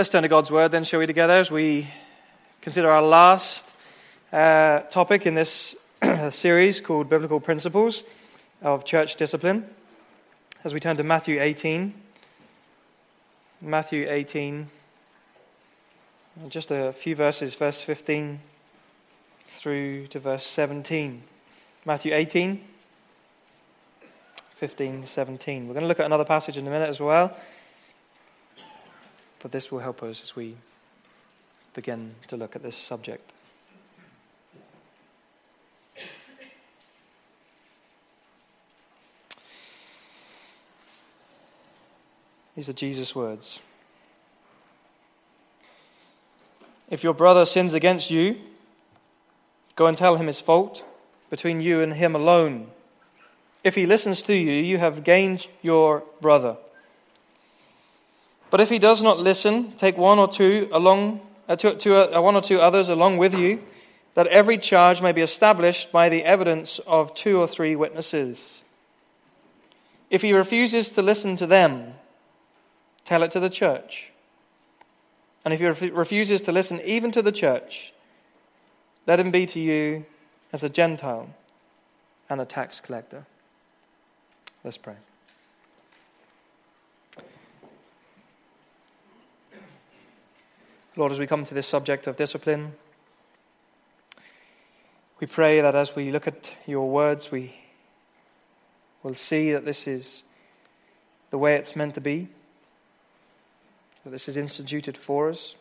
Let's turn to God's Word then, shall we, together, as we consider our last uh, topic in this series called Biblical Principles of Church Discipline. As we turn to Matthew 18. Matthew 18, just a few verses, verse 15 through to verse 17. Matthew 18, 15, 17. We're going to look at another passage in a minute as well. But this will help us as we begin to look at this subject. These are Jesus' words. If your brother sins against you, go and tell him his fault between you and him alone. If he listens to you, you have gained your brother. But if he does not listen, take one or two along uh, to, to uh, one or two others along with you, that every charge may be established by the evidence of two or three witnesses. If he refuses to listen to them, tell it to the church. And if he refuses to listen even to the church, let him be to you as a Gentile and a tax collector. Let's pray. Lord, as we come to this subject of discipline, we pray that as we look at your words, we will see that this is the way it's meant to be, that this is instituted for us,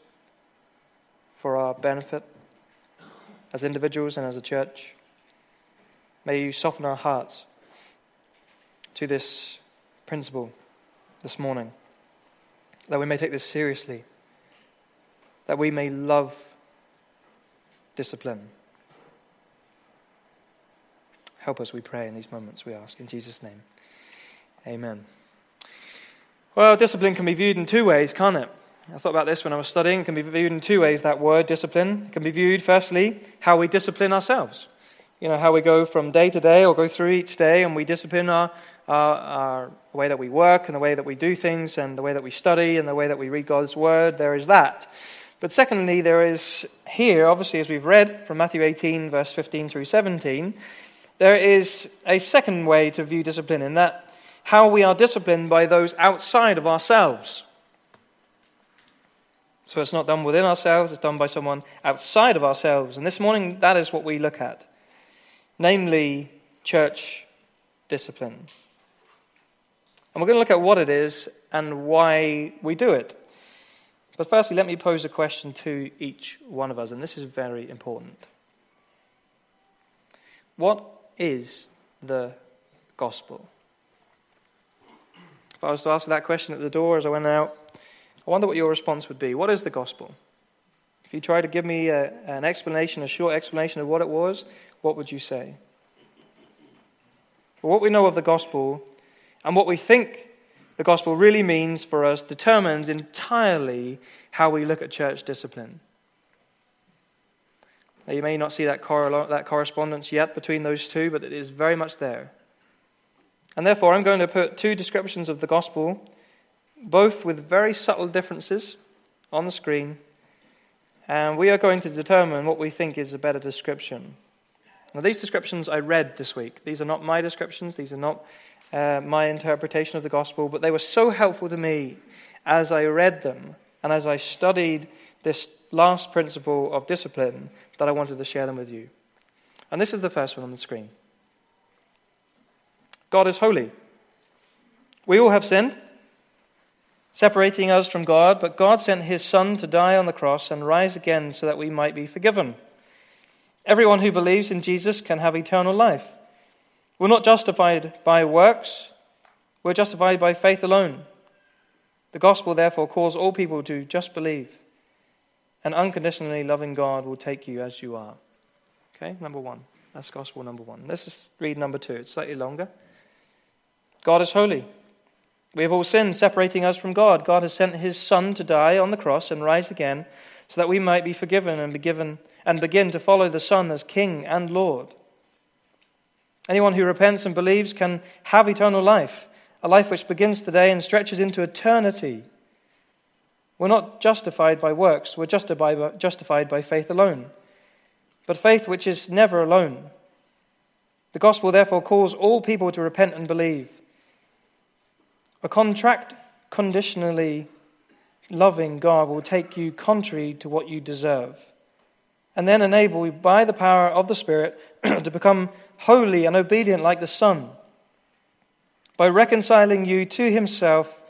for our benefit as individuals and as a church. May you soften our hearts to this principle this morning, that we may take this seriously that we may love discipline. Help us, we pray, in these moments, we ask. In Jesus' name, amen. Well, discipline can be viewed in two ways, can't it? I thought about this when I was studying. It can be viewed in two ways, that word, discipline. It can be viewed, firstly, how we discipline ourselves. You know, how we go from day to day or go through each day and we discipline our, our, our way that we work and the way that we do things and the way that we study and the way that we read God's word. There is that. But secondly, there is here, obviously, as we've read from Matthew 18, verse 15 through 17, there is a second way to view discipline in that how we are disciplined by those outside of ourselves. So it's not done within ourselves, it's done by someone outside of ourselves. And this morning, that is what we look at namely, church discipline. And we're going to look at what it is and why we do it. But firstly, let me pose a question to each one of us, and this is very important. What is the gospel? If I was to ask that question at the door as I went out, I wonder what your response would be. What is the gospel? If you tried to give me a, an explanation, a short explanation of what it was, what would you say? Well, what we know of the gospel and what we think the gospel really means for us determines entirely how we look at church discipline. Now, you may not see that, that correspondence yet between those two, but it is very much there. And therefore, I'm going to put two descriptions of the gospel, both with very subtle differences, on the screen, and we are going to determine what we think is a better description. Now, these descriptions I read this week. These are not my descriptions, these are not uh, my interpretation of the gospel, but they were so helpful to me as I read them and as I studied this last principle of discipline that I wanted to share them with you. And this is the first one on the screen God is holy. We all have sinned, separating us from God, but God sent his Son to die on the cross and rise again so that we might be forgiven. Everyone who believes in Jesus can have eternal life. We're not justified by works, we're justified by faith alone. The gospel, therefore, calls all people to just believe. And unconditionally loving God will take you as you are. Okay, number one. That's gospel number one. Let's just read number two. It's slightly longer. God is holy. We have all sinned, separating us from God. God has sent his Son to die on the cross and rise again so that we might be forgiven and, be given, and begin to follow the Son as King and Lord. Anyone who repents and believes can have eternal life, a life which begins today and stretches into eternity. We're not justified by works, we're justified by faith alone. But faith which is never alone. The gospel therefore calls all people to repent and believe. A contract conditionally loving God will take you contrary to what you deserve, and then enable you by the power of the Spirit to become holy and obedient like the Son. By reconciling you to Himself,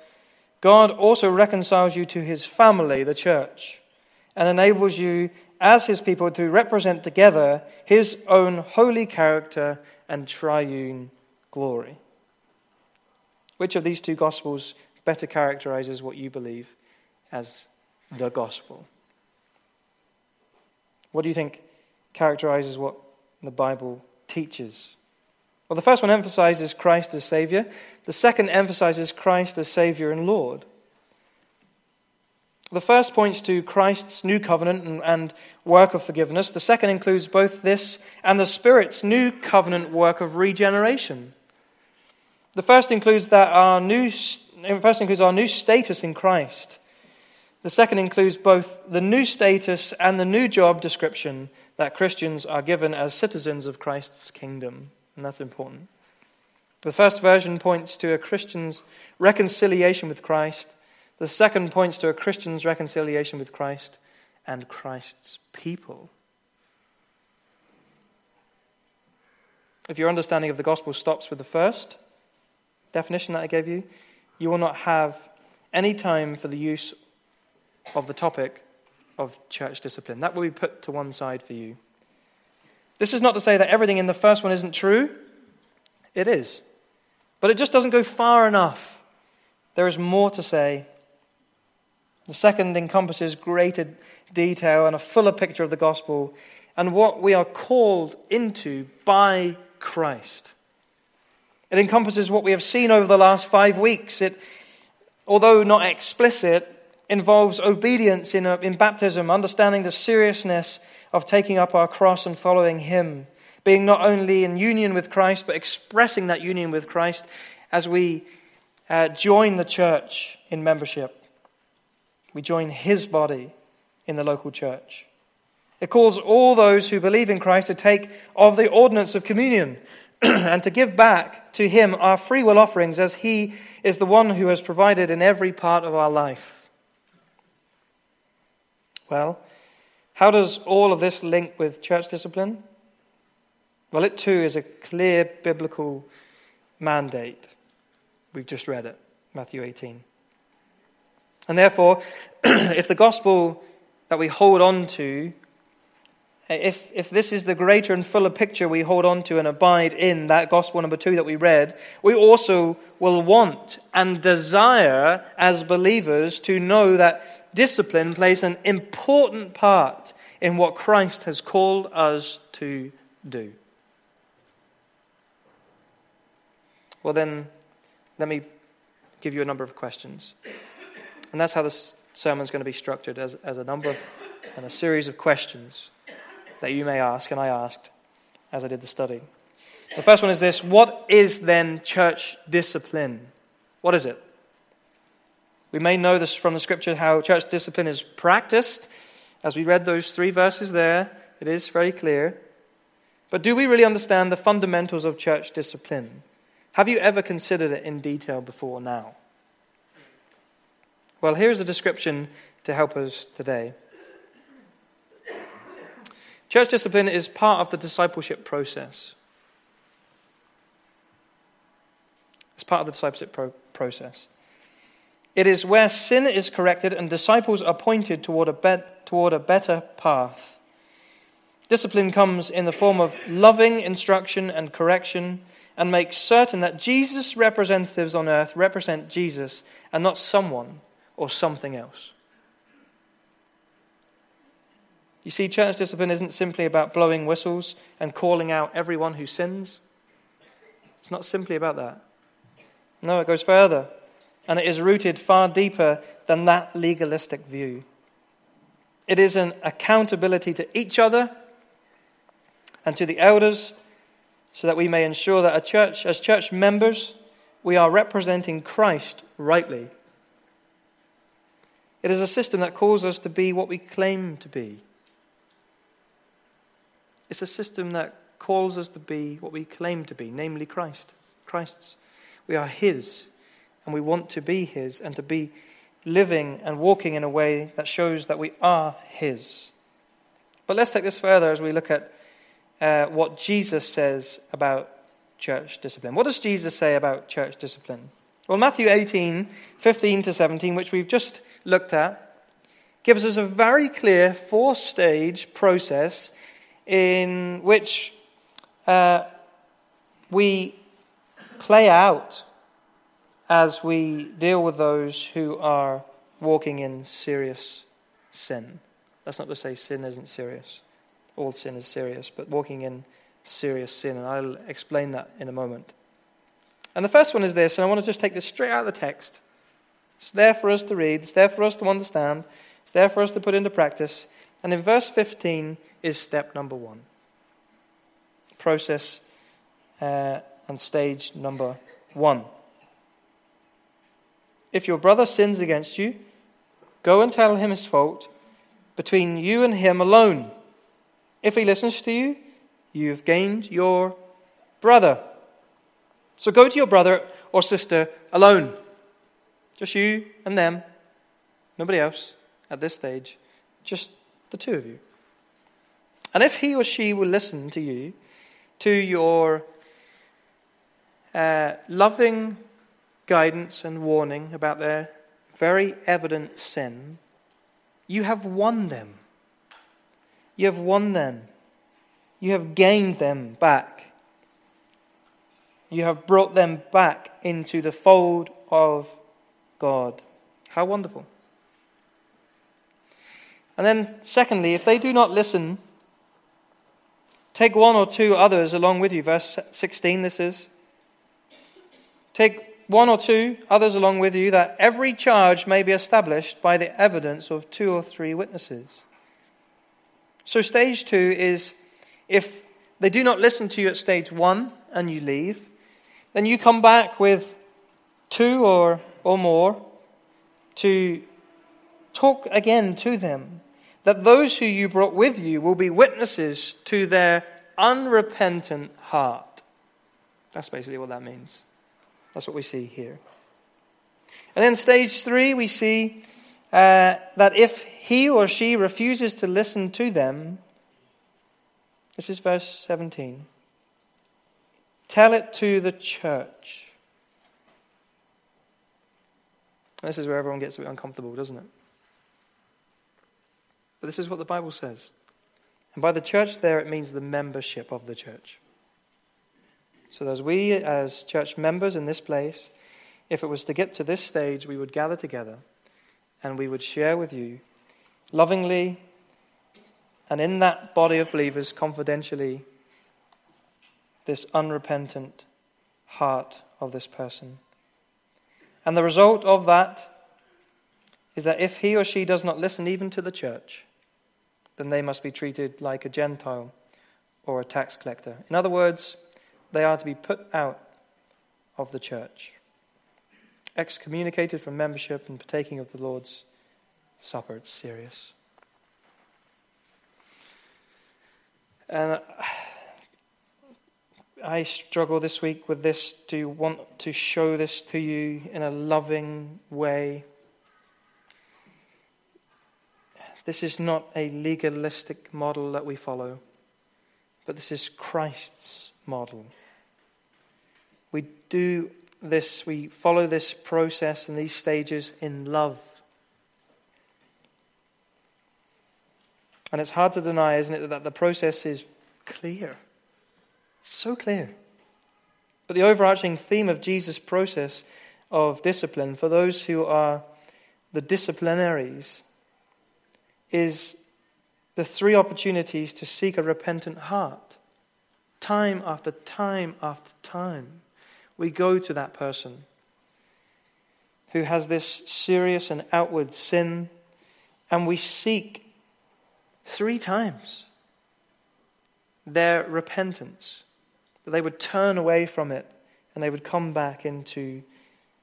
God also reconciles you to His family, the church, and enables you as His people to represent together His own holy character and triune glory. Which of these two Gospels better characterizes what you believe as the gospel? What do you think characterizes what the Bible teaches? Well, the first one emphasizes Christ as Savior. The second emphasizes Christ as Savior and Lord. The first points to Christ's new covenant and, and, work of forgiveness. The second includes both this and the Spirit's new covenant work of regeneration. The first includes that our new first includes our new status in Christ. The second includes both the new status and the new job description that Christians are given as citizens of Christ's kingdom. And that's important. The first version points to a Christian's reconciliation with Christ. The second points to a Christian's reconciliation with Christ and Christ's people. If your understanding of the gospel stops with the first definition that I gave you, you will not have any time for the use of the topic of church discipline. That will be put to one side for you. This is not to say that everything in the first one isn't true. It is. But it just doesn't go far enough. There is more to say. The second encompasses greater detail and a fuller picture of the gospel and what we are called into by Christ. It encompasses what we have seen over the last five weeks. It, although not explicit, involves obedience in, in baptism, understanding the seriousness of taking up our cross and following Him, being not only in union with Christ, but expressing that union with Christ as we uh, join the church in membership. We join His body in the local church. It calls all those who believe in Christ to take of the ordinance of communion and to give back to Him our free will offerings as He is the one who has provided in every part of our life. Well, how does all of this link with church discipline? Well, it too is a clear biblical mandate. We've just read it, Matthew 18. And therefore, if the gospel that we hold on to, if, if this is the greater and fuller picture we hold on to and abide in, that gospel number two that we read, we also will want and desire as believers to know that discipline plays an important part in what Christ has called us to do. Well, then, let me give you a number of questions. And that's how this sermon is going to be structured as, as a number and a series of questions that you may ask, and I asked as I did the study. The first one is this What is then church discipline? What is it? We may know this from the scripture how church discipline is practiced. As we read those three verses there, it is very clear. But do we really understand the fundamentals of church discipline? Have you ever considered it in detail before now? Well, here's a description to help us today. Church discipline is part of the discipleship process. It's part of the discipleship pro- process. It is where sin is corrected and disciples are pointed toward a, be- toward a better path. Discipline comes in the form of loving instruction and correction and makes certain that Jesus' representatives on earth represent Jesus and not someone or something else. You see, church discipline isn't simply about blowing whistles and calling out everyone who sins. It's not simply about that. No, it goes further and it is rooted far deeper than that legalistic view. It is an accountability to each other and to the elders so that we may ensure that church, as church members, we are representing Christ rightly. It is a system that calls us to be what we claim to be. It's a system that calls us to be what we claim to be, namely Christ. Christ's. We are His, and we want to be His and to be living and walking in a way that shows that we are His. But let's take this further as we look at uh, what Jesus says about church discipline. What does Jesus say about church discipline? Well, Matthew 18, 15 to 17, which we've just looked at, gives us a very clear four stage process in which uh, we play out as we deal with those who are walking in serious sin. That's not to say sin isn't serious. All sin is serious, but walking in serious sin, and I'll explain that in a moment. And the first one is this, and I want to just take this straight out of the text. It's there for us to read, it's there for us to understand, it's there for us to put into practice. And in verse 15 is step number one process uh, and stage number one. If your brother sins against you, go and tell him his fault between you and him alone. If he listens to you, you have gained your brother. So go to your brother or sister alone. Just you and them. Nobody else at this stage. Just the two of you. And if he or she will listen to you, to your uh, loving guidance and warning about their very evident sin, you have won them. You have won them. You have gained them back. You have brought them back into the fold of God. How wonderful. And then, secondly, if they do not listen, take one or two others along with you. Verse 16, this is. Take one or two others along with you, that every charge may be established by the evidence of two or three witnesses. So, stage two is if they do not listen to you at stage one and you leave, then you come back with two or, or more to talk again to them. That those who you brought with you will be witnesses to their unrepentant heart. That's basically what that means. That's what we see here. And then, stage three, we see uh, that if he or she refuses to listen to them, this is verse 17. Tell it to the church. This is where everyone gets a bit uncomfortable, doesn't it? But this is what the Bible says. And by the church, there, it means the membership of the church. So, as we, as church members in this place, if it was to get to this stage, we would gather together and we would share with you lovingly and in that body of believers confidentially this unrepentant heart of this person. And the result of that is that if he or she does not listen even to the church, then they must be treated like a Gentile or a tax collector. In other words, they are to be put out of the church, excommunicated from membership and partaking of the Lord's Supper. It's serious. And uh, I struggle this week with this to want to show this to you in a loving way. This is not a legalistic model that we follow, but this is Christ's model. We do this, we follow this process and these stages in love. And it's hard to deny, isn't it, that the process is clear. So clear. But the overarching theme of Jesus' process of discipline for those who are the disciplinaries is the three opportunities to seek a repentant heart. Time after time after time, we go to that person who has this serious and outward sin, and we seek three times their repentance, that they would turn away from it and they would come back into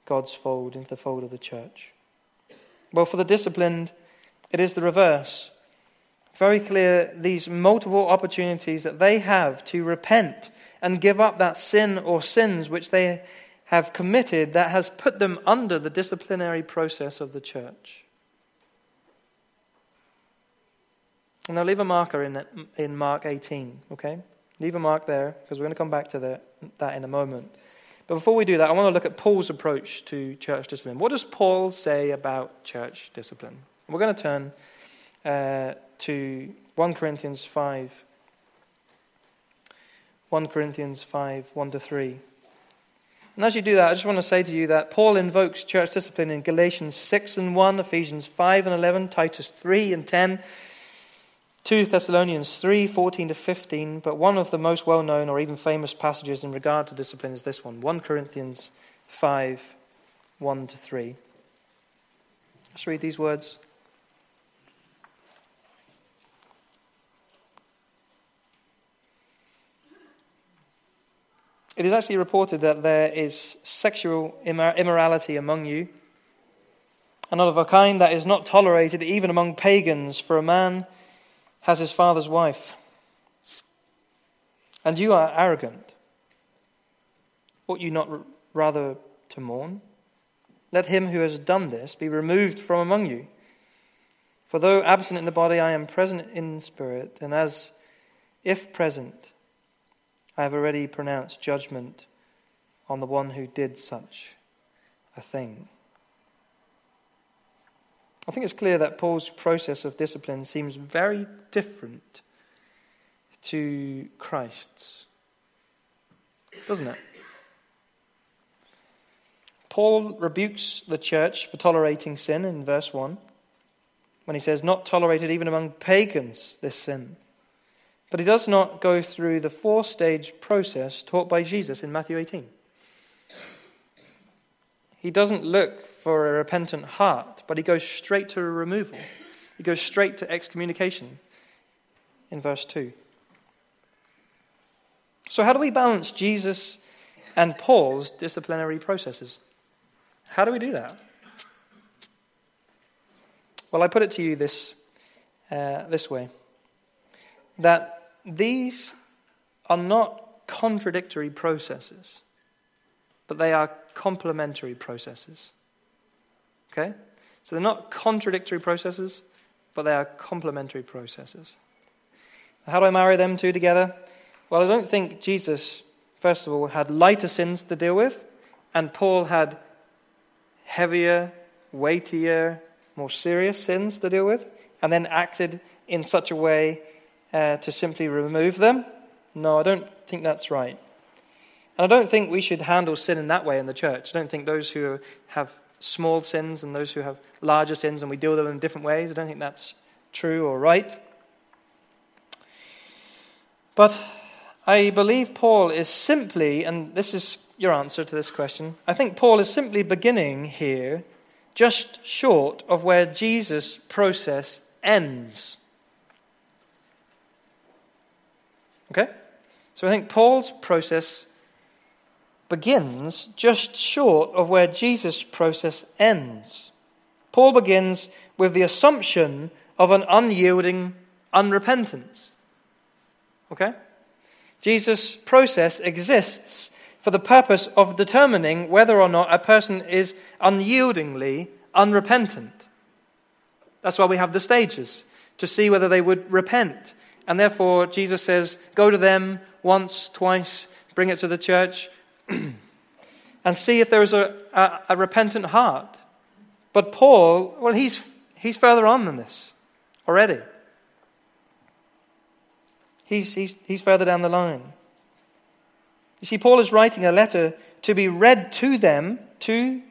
God's fold, into the fold of the church. Well, for the disciplined, it is the reverse. Very clear these multiple opportunities that they have to repent and give up that sin or sins which they have committed that has put them under the disciplinary process of the church. And I'll leave a marker in, in Mark 18, okay? Leave a mark there because we're going to come back to the, that in a moment. But before we do that, I want to look at Paul's approach to church discipline. What does Paul say about church discipline? We're going to turn uh, to 1 Corinthians 5. 1 Corinthians 5, 1 to 3. And as you do that, I just want to say to you that Paul invokes church discipline in Galatians 6 and 1, Ephesians 5 and 11, Titus 3 and 10, 2 Thessalonians 3 14 to 15, but one of the most well known or even famous passages in regard to discipline is this one 1 Corinthians 5 1 to 3. Let's read these words. It is actually reported that there is sexual immorality among you, and of a kind that is not tolerated even among pagans, for a man has his father's wife. And you are arrogant. Ought you not rather to mourn? Let him who has done this be removed from among you. For though absent in the body, I am present in spirit, and as if present, I have already pronounced judgment on the one who did such a thing. I think it's clear that Paul's process of discipline seems very different to Christ's, doesn't it? Paul rebukes the church for tolerating sin in verse 1 when he says, Not tolerated even among pagans, this sin. But he does not go through the four stage process taught by Jesus in Matthew 18. He doesn't look for a repentant heart, but he goes straight to removal. He goes straight to excommunication in verse 2. So, how do we balance Jesus and Paul's disciplinary processes? How do we do that? Well, I put it to you this, uh, this way that these are not contradictory processes, but they are complementary processes. Okay? So they're not contradictory processes, but they are complementary processes. How do I marry them two together? Well, I don't think Jesus, first of all, had lighter sins to deal with, and Paul had heavier, weightier, more serious sins to deal with, and then acted in such a way uh, to simply remove them. No, I don't think that's right. And I don't think we should handle sin in that way in the church. I don't think those who have small sins and those who have larger sins, and we deal with them in different ways. I don't think that's true or right. But I believe Paul is simply, and this is your answer to this question, I think Paul is simply beginning here just short of where Jesus' process ends. Okay? So I think Paul's process begins just short of where Jesus' process ends. Paul begins with the assumption of an unyielding unrepentance. Okay? Jesus' process exists for the purpose of determining whether or not a person is unyieldingly unrepentant. That's why we have the stages, to see whether they would repent. And therefore, Jesus says, Go to them once, twice, bring it to the church, and see if there is a, a, a repentant heart. But Paul, well, he's, he's further on than this already. He's, he's, he's further down the line. You see, Paul is writing a letter to be read to them, to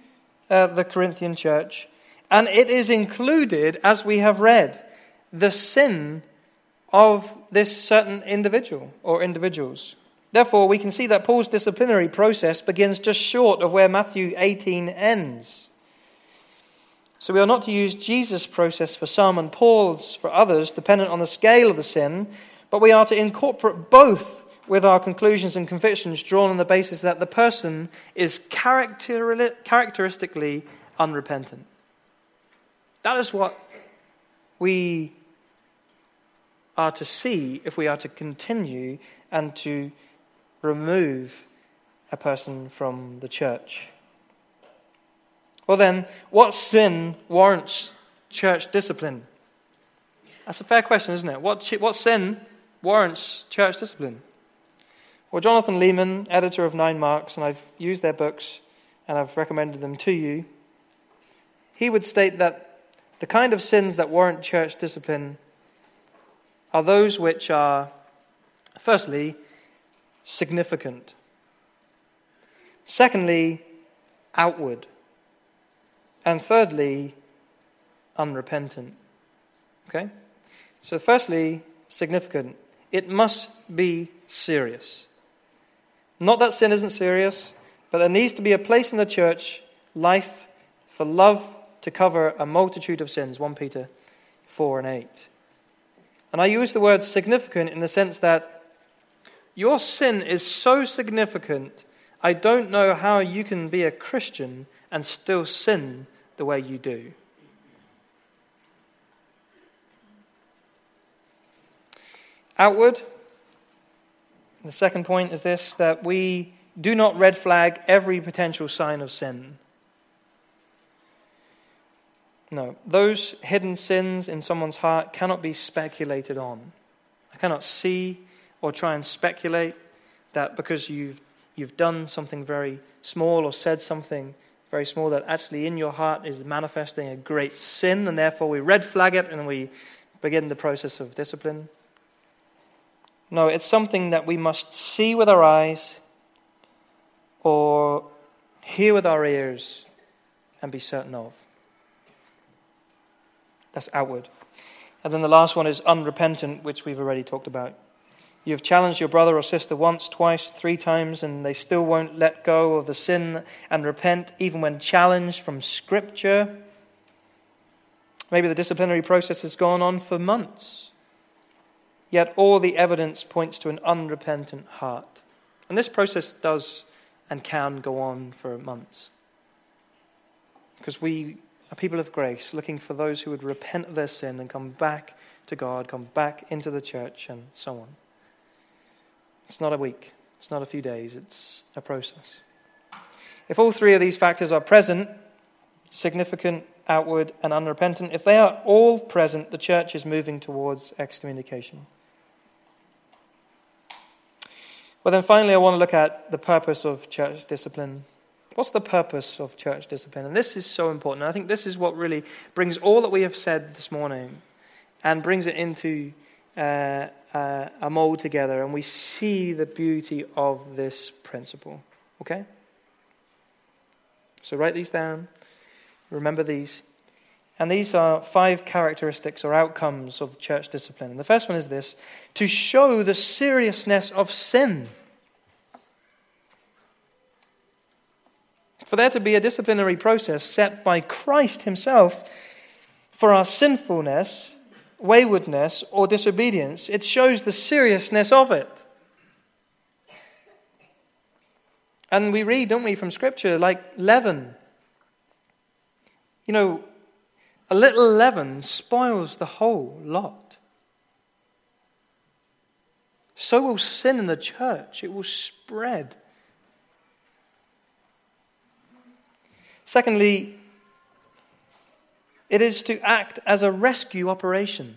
uh, the Corinthian church, and it is included, as we have read, the sin of this certain individual or individuals. Therefore, we can see that Paul's disciplinary process begins just short of where Matthew 18 ends. So we are not to use Jesus' process for some and Paul's for others, dependent on the scale of the sin, but we are to incorporate both with our conclusions and convictions drawn on the basis that the person is characteristically unrepentant. That is what we are to see if we are to continue and to remove a person from the church. Well, then, what sin warrants church discipline? That's a fair question, isn't it? What, what sin warrants church discipline? Well, Jonathan Leeman, editor of Nine Marks, and I've used their books and I've recommended them to you, he would state that the kind of sins that warrant church discipline are those which are, firstly, significant. Secondly, outward. And thirdly, unrepentant. Okay? So, firstly, significant. It must be serious. Not that sin isn't serious, but there needs to be a place in the church life for love to cover a multitude of sins. 1 Peter 4 and 8. And I use the word significant in the sense that your sin is so significant, I don't know how you can be a Christian and still sin the way you do. Outward, the second point is this that we do not red flag every potential sign of sin. No, those hidden sins in someone's heart cannot be speculated on. I cannot see or try and speculate that because you've, you've done something very small or said something very small, that actually in your heart is manifesting a great sin, and therefore we red flag it and we begin the process of discipline. No, it's something that we must see with our eyes or hear with our ears and be certain of. That's outward. And then the last one is unrepentant, which we've already talked about. You've challenged your brother or sister once, twice, three times, and they still won't let go of the sin and repent, even when challenged from Scripture. Maybe the disciplinary process has gone on for months. Yet all the evidence points to an unrepentant heart. And this process does and can go on for months. Because we a people of grace, looking for those who would repent of their sin and come back to God, come back into the church, and so on. It's not a week, it's not a few days, it's a process. If all three of these factors are present, significant, outward, and unrepentant, if they are all present, the church is moving towards excommunication. Well, then finally, I want to look at the purpose of church discipline. What's the purpose of church discipline? And this is so important. I think this is what really brings all that we have said this morning and brings it into uh, uh, a mold together, and we see the beauty of this principle. Okay? So write these down. Remember these. And these are five characteristics or outcomes of church discipline. And the first one is this to show the seriousness of sin. For there to be a disciplinary process set by Christ Himself for our sinfulness, waywardness, or disobedience, it shows the seriousness of it. And we read, don't we, from Scripture, like leaven. You know, a little leaven spoils the whole lot. So will sin in the church, it will spread. Secondly, it is to act as a rescue operation.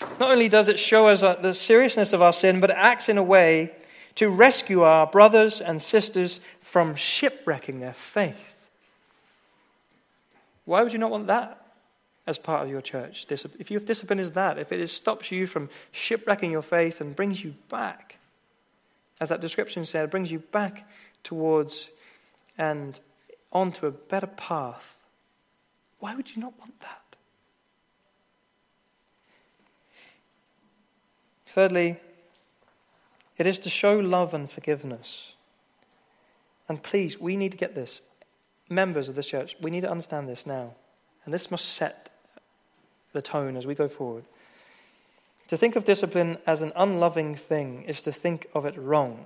Not only does it show us uh, the seriousness of our sin, but it acts in a way to rescue our brothers and sisters from shipwrecking their faith. Why would you not want that as part of your church? If your discipline is that, if it stops you from shipwrecking your faith and brings you back, as that description said, brings you back towards and onto a better path, why would you not want that? Thirdly, it is to show love and forgiveness. And please, we need to get this. Members of this church, we need to understand this now. And this must set the tone as we go forward. To think of discipline as an unloving thing is to think of it wrong.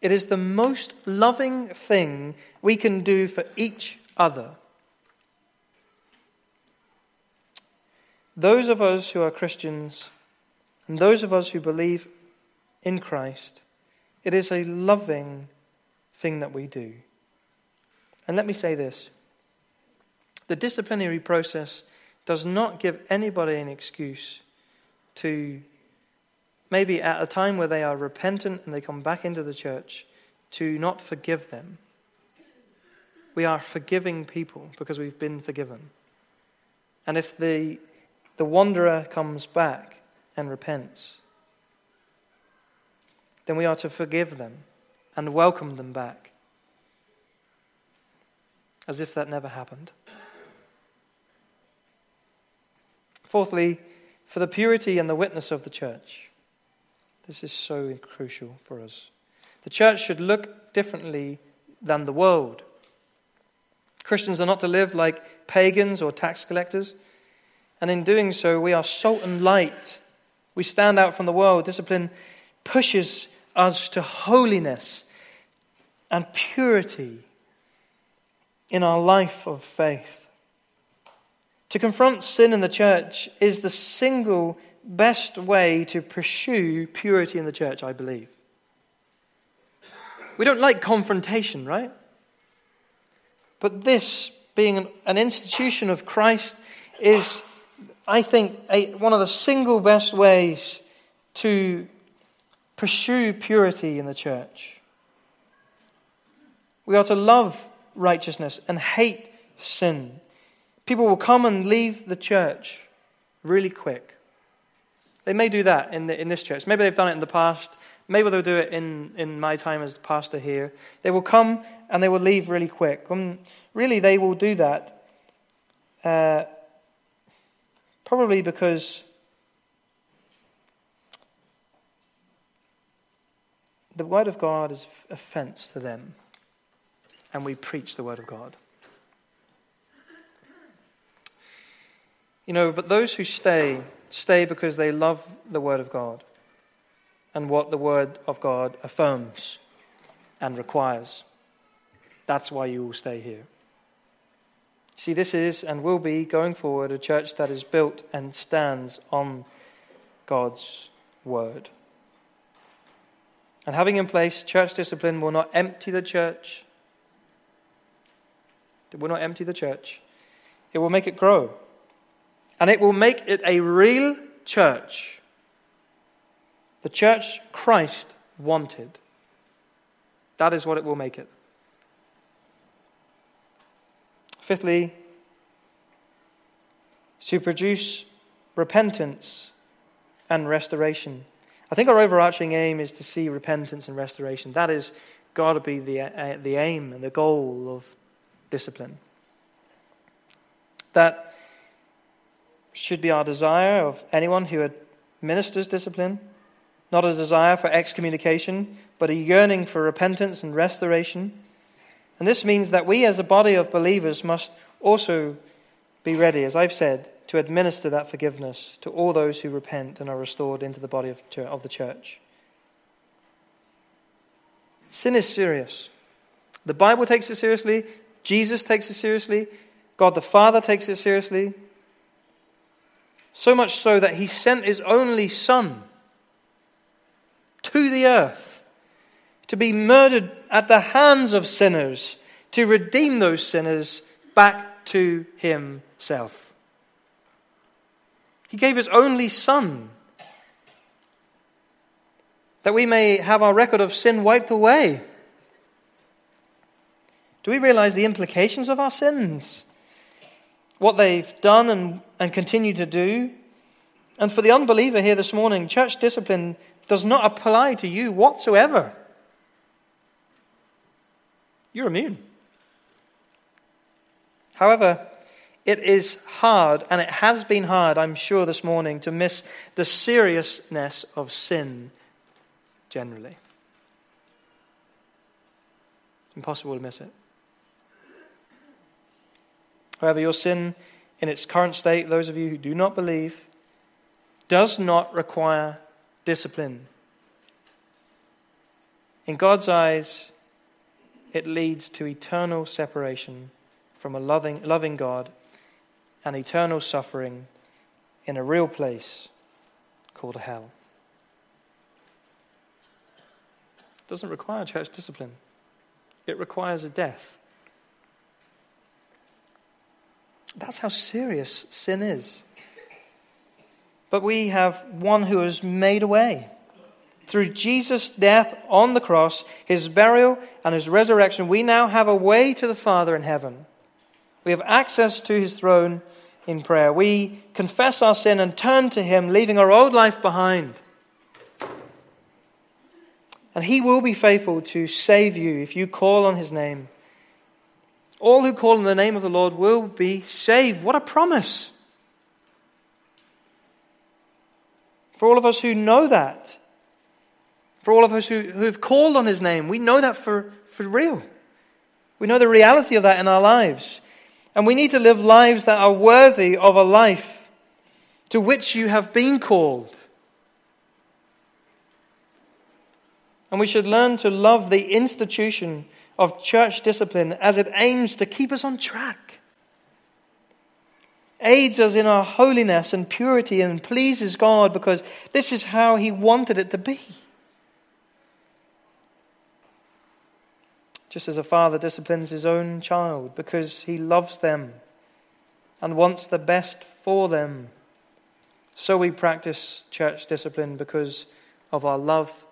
It is the most loving thing we can do for each other. Those of us who are Christians and those of us who believe in Christ, it is a loving thing that we do. And let me say this the disciplinary process does not give anybody an excuse to maybe at a time where they are repentant and they come back into the church to not forgive them. We are forgiving people because we've been forgiven. And if the, the wanderer comes back and repents, then we are to forgive them and welcome them back as if that never happened. Fourthly, for the purity and the witness of the church. This is so crucial for us. The church should look differently than the world. Christians are not to live like pagans or tax collectors. And in doing so, we are salt and light. We stand out from the world. Discipline pushes us to holiness and purity in our life of faith. To confront sin in the church is the single best way to pursue purity in the church, I believe. We don't like confrontation, right? But this, being an, institution of Christ, is, I think, a, one of the single best ways to pursue purity in the church. We are to love righteousness and hate sin. People will come and leave the church really quick. They may do that in, the, in this church. Maybe they've done it in the past. Maybe they'll do it in, in my time as pastor here. They will come and they will leave really quick. Um, really, they will do that uh, probably because the Word of God is offense to them, and we preach the Word of God. You know, but those who stay, stay because they love the Word of God and what the Word of God affirms and requires. That's why you will stay here. See, this is and will be, going forward, a church that is built and stands on God's Word. And having in place church discipline will not empty the church. It will not empty the church. It will make it grow. And it will make it a real church. The church Christ wanted. That is what it will make it. Fifthly, to produce repentance and restoration. I think our overarching aim is to see repentance and restoration. That is got to be the, uh, the aim and the goal of discipline. That should be our desire of anyone who administers discipline. Not a desire for excommunication, but a yearning for repentance and restoration. And this means that we, as a body of believers, must also be ready, as I've said, to administer that forgiveness to all those who repent and are restored into the body of the church. Sin is serious. The Bible takes it seriously, Jesus takes it seriously, God the Father takes it seriously. So much so that he sent his only Son to the earth to be murdered at the hands of sinners to redeem those sinners back to himself. He gave his only Son that we may have our record of sin wiped away. Do we realize the implications of our sins? What they've done and, and continue to do? And for the unbeliever here this morning, church discipline does not apply to you whatsoever. You're immune. However, it is hard, and it has been hard, I'm sure, this morning to miss the seriousness of sin generally. It's impossible to miss it. However, your sin in its current state, those of you who do not believe, does not require discipline. In God's eyes, it leads to eternal separation from a loving, loving God and eternal suffering in a real place called hell. It doesn't require church discipline, it requires a death. That's how serious sin is. But we have one who has made a way. Through Jesus' death on the cross, his burial, and his resurrection, we now have a way to the Father in heaven. We have access to his throne in prayer. We confess our sin and turn to him, leaving our old life behind. And he will be faithful to save you if you call on his name. All who call on the name of the Lord will be saved. What a promise! For all of us who know that, for all of us who, who have called on his name, we know that for, for real. We know the reality of that in our lives. And we need to live lives that are worthy of a life to which you have been called. And we should learn to love the institution of church discipline as it aims to keep us on track, aids us in our holiness and purity, and pleases God because this is how He wanted it to be. Just as a father disciplines his own child because he loves them and wants the best for them, so we practice church discipline because of our love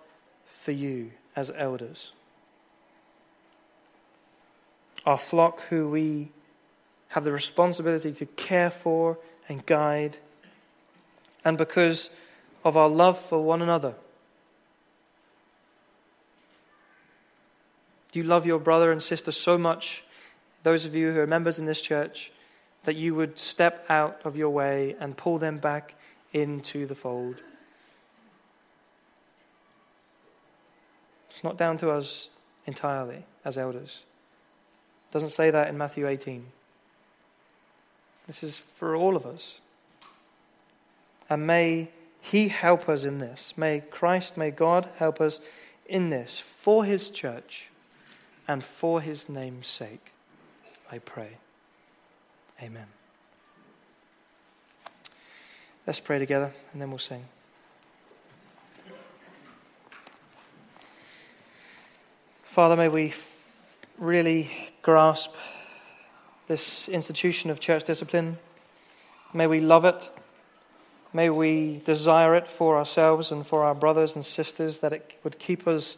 for you as elders. Our flock, who we have the responsibility to care for and guide, and because of our love for one another. You love your brother and sister so much, those of you who are members in this church, that you would step out of your way and pull them back into the fold? It's not down to us entirely as elders. Doesn't say that in Matthew 18. This is for all of us. And may He help us in this. May Christ, may God help us in this for His church and for his name's sake, I pray. Amen. Let's pray together and then we'll sing. Father, may we really grasp this institution of church discipline. May we love it. May we desire it for ourselves and for our brothers and sisters, that it would keep us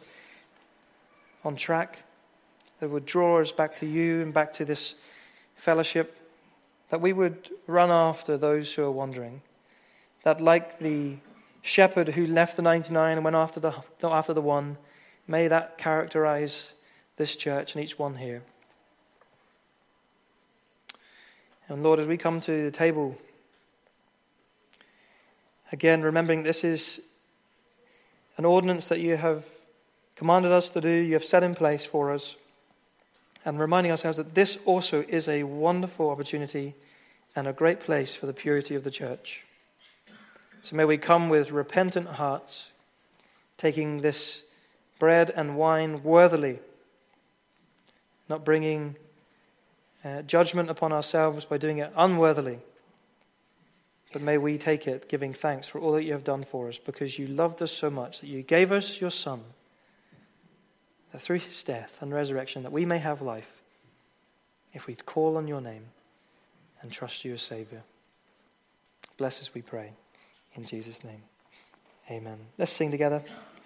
on track that would draw us back to you and back to this fellowship, that we would run after those who are wandering, that like the shepherd who left the 99 and went after the, after the one, may that characterize this church and each one here. And Lord, as we come to the table, again, remembering this is an ordinance that you have commanded us to do, you have set in place for us and reminding ourselves that this also is a wonderful opportunity and a great place for the purity of the church. So may we come with repentant hearts, taking this bread and wine worthily, not bringing uh, judgment upon ourselves by doing it unworthily. But may we take it giving thanks for all that you have done for us because you loved us so much that you gave us your Son that through his death and resurrection that we may have life if we call on your name and trust you as Savior. Bless us, we pray. In Jesus' name. Amen. Let's sing together.